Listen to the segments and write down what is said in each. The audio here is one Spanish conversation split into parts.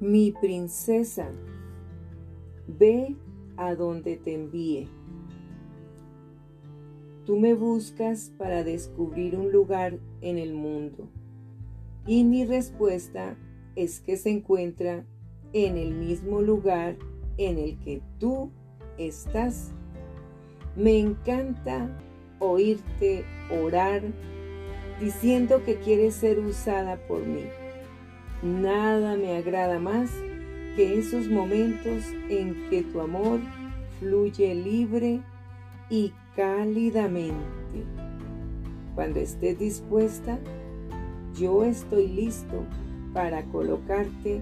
Mi princesa, ve a donde te envíe. Tú me buscas para descubrir un lugar en el mundo y mi respuesta es que se encuentra en el mismo lugar en el que tú estás. Me encanta oírte orar diciendo que quieres ser usada por mí. Nada me agrada más que esos momentos en que tu amor fluye libre y cálidamente. Cuando estés dispuesta, yo estoy listo para colocarte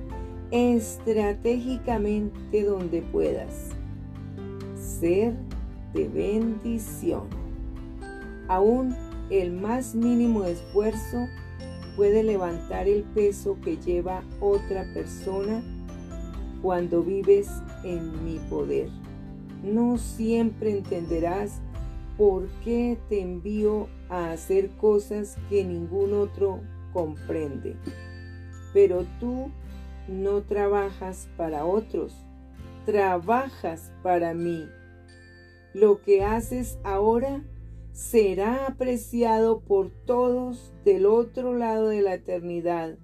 estratégicamente donde puedas. Ser de bendición. Aún el más mínimo esfuerzo puede levantar el peso que lleva otra persona cuando vives en mi poder. No siempre entenderás por qué te envío a hacer cosas que ningún otro comprende. Pero tú no trabajas para otros, trabajas para mí. Lo que haces ahora será apreciado por todos del otro lado de la eternidad.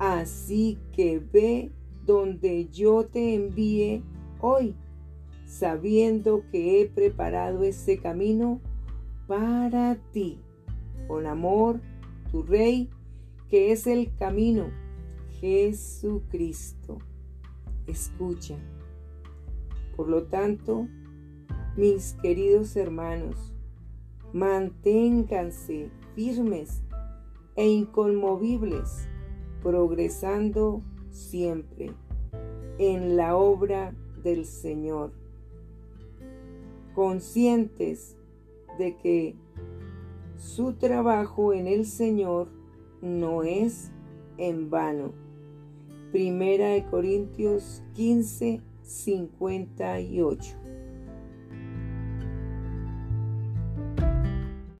Así que ve donde yo te envíe hoy, sabiendo que he preparado ese camino para ti. Con amor, tu Rey, que es el camino, Jesucristo. Escucha. Por lo tanto, mis queridos hermanos, Manténganse firmes e inconmovibles, progresando siempre en la obra del Señor, conscientes de que su trabajo en el Señor no es en vano. Primera de Corintios 15, 58.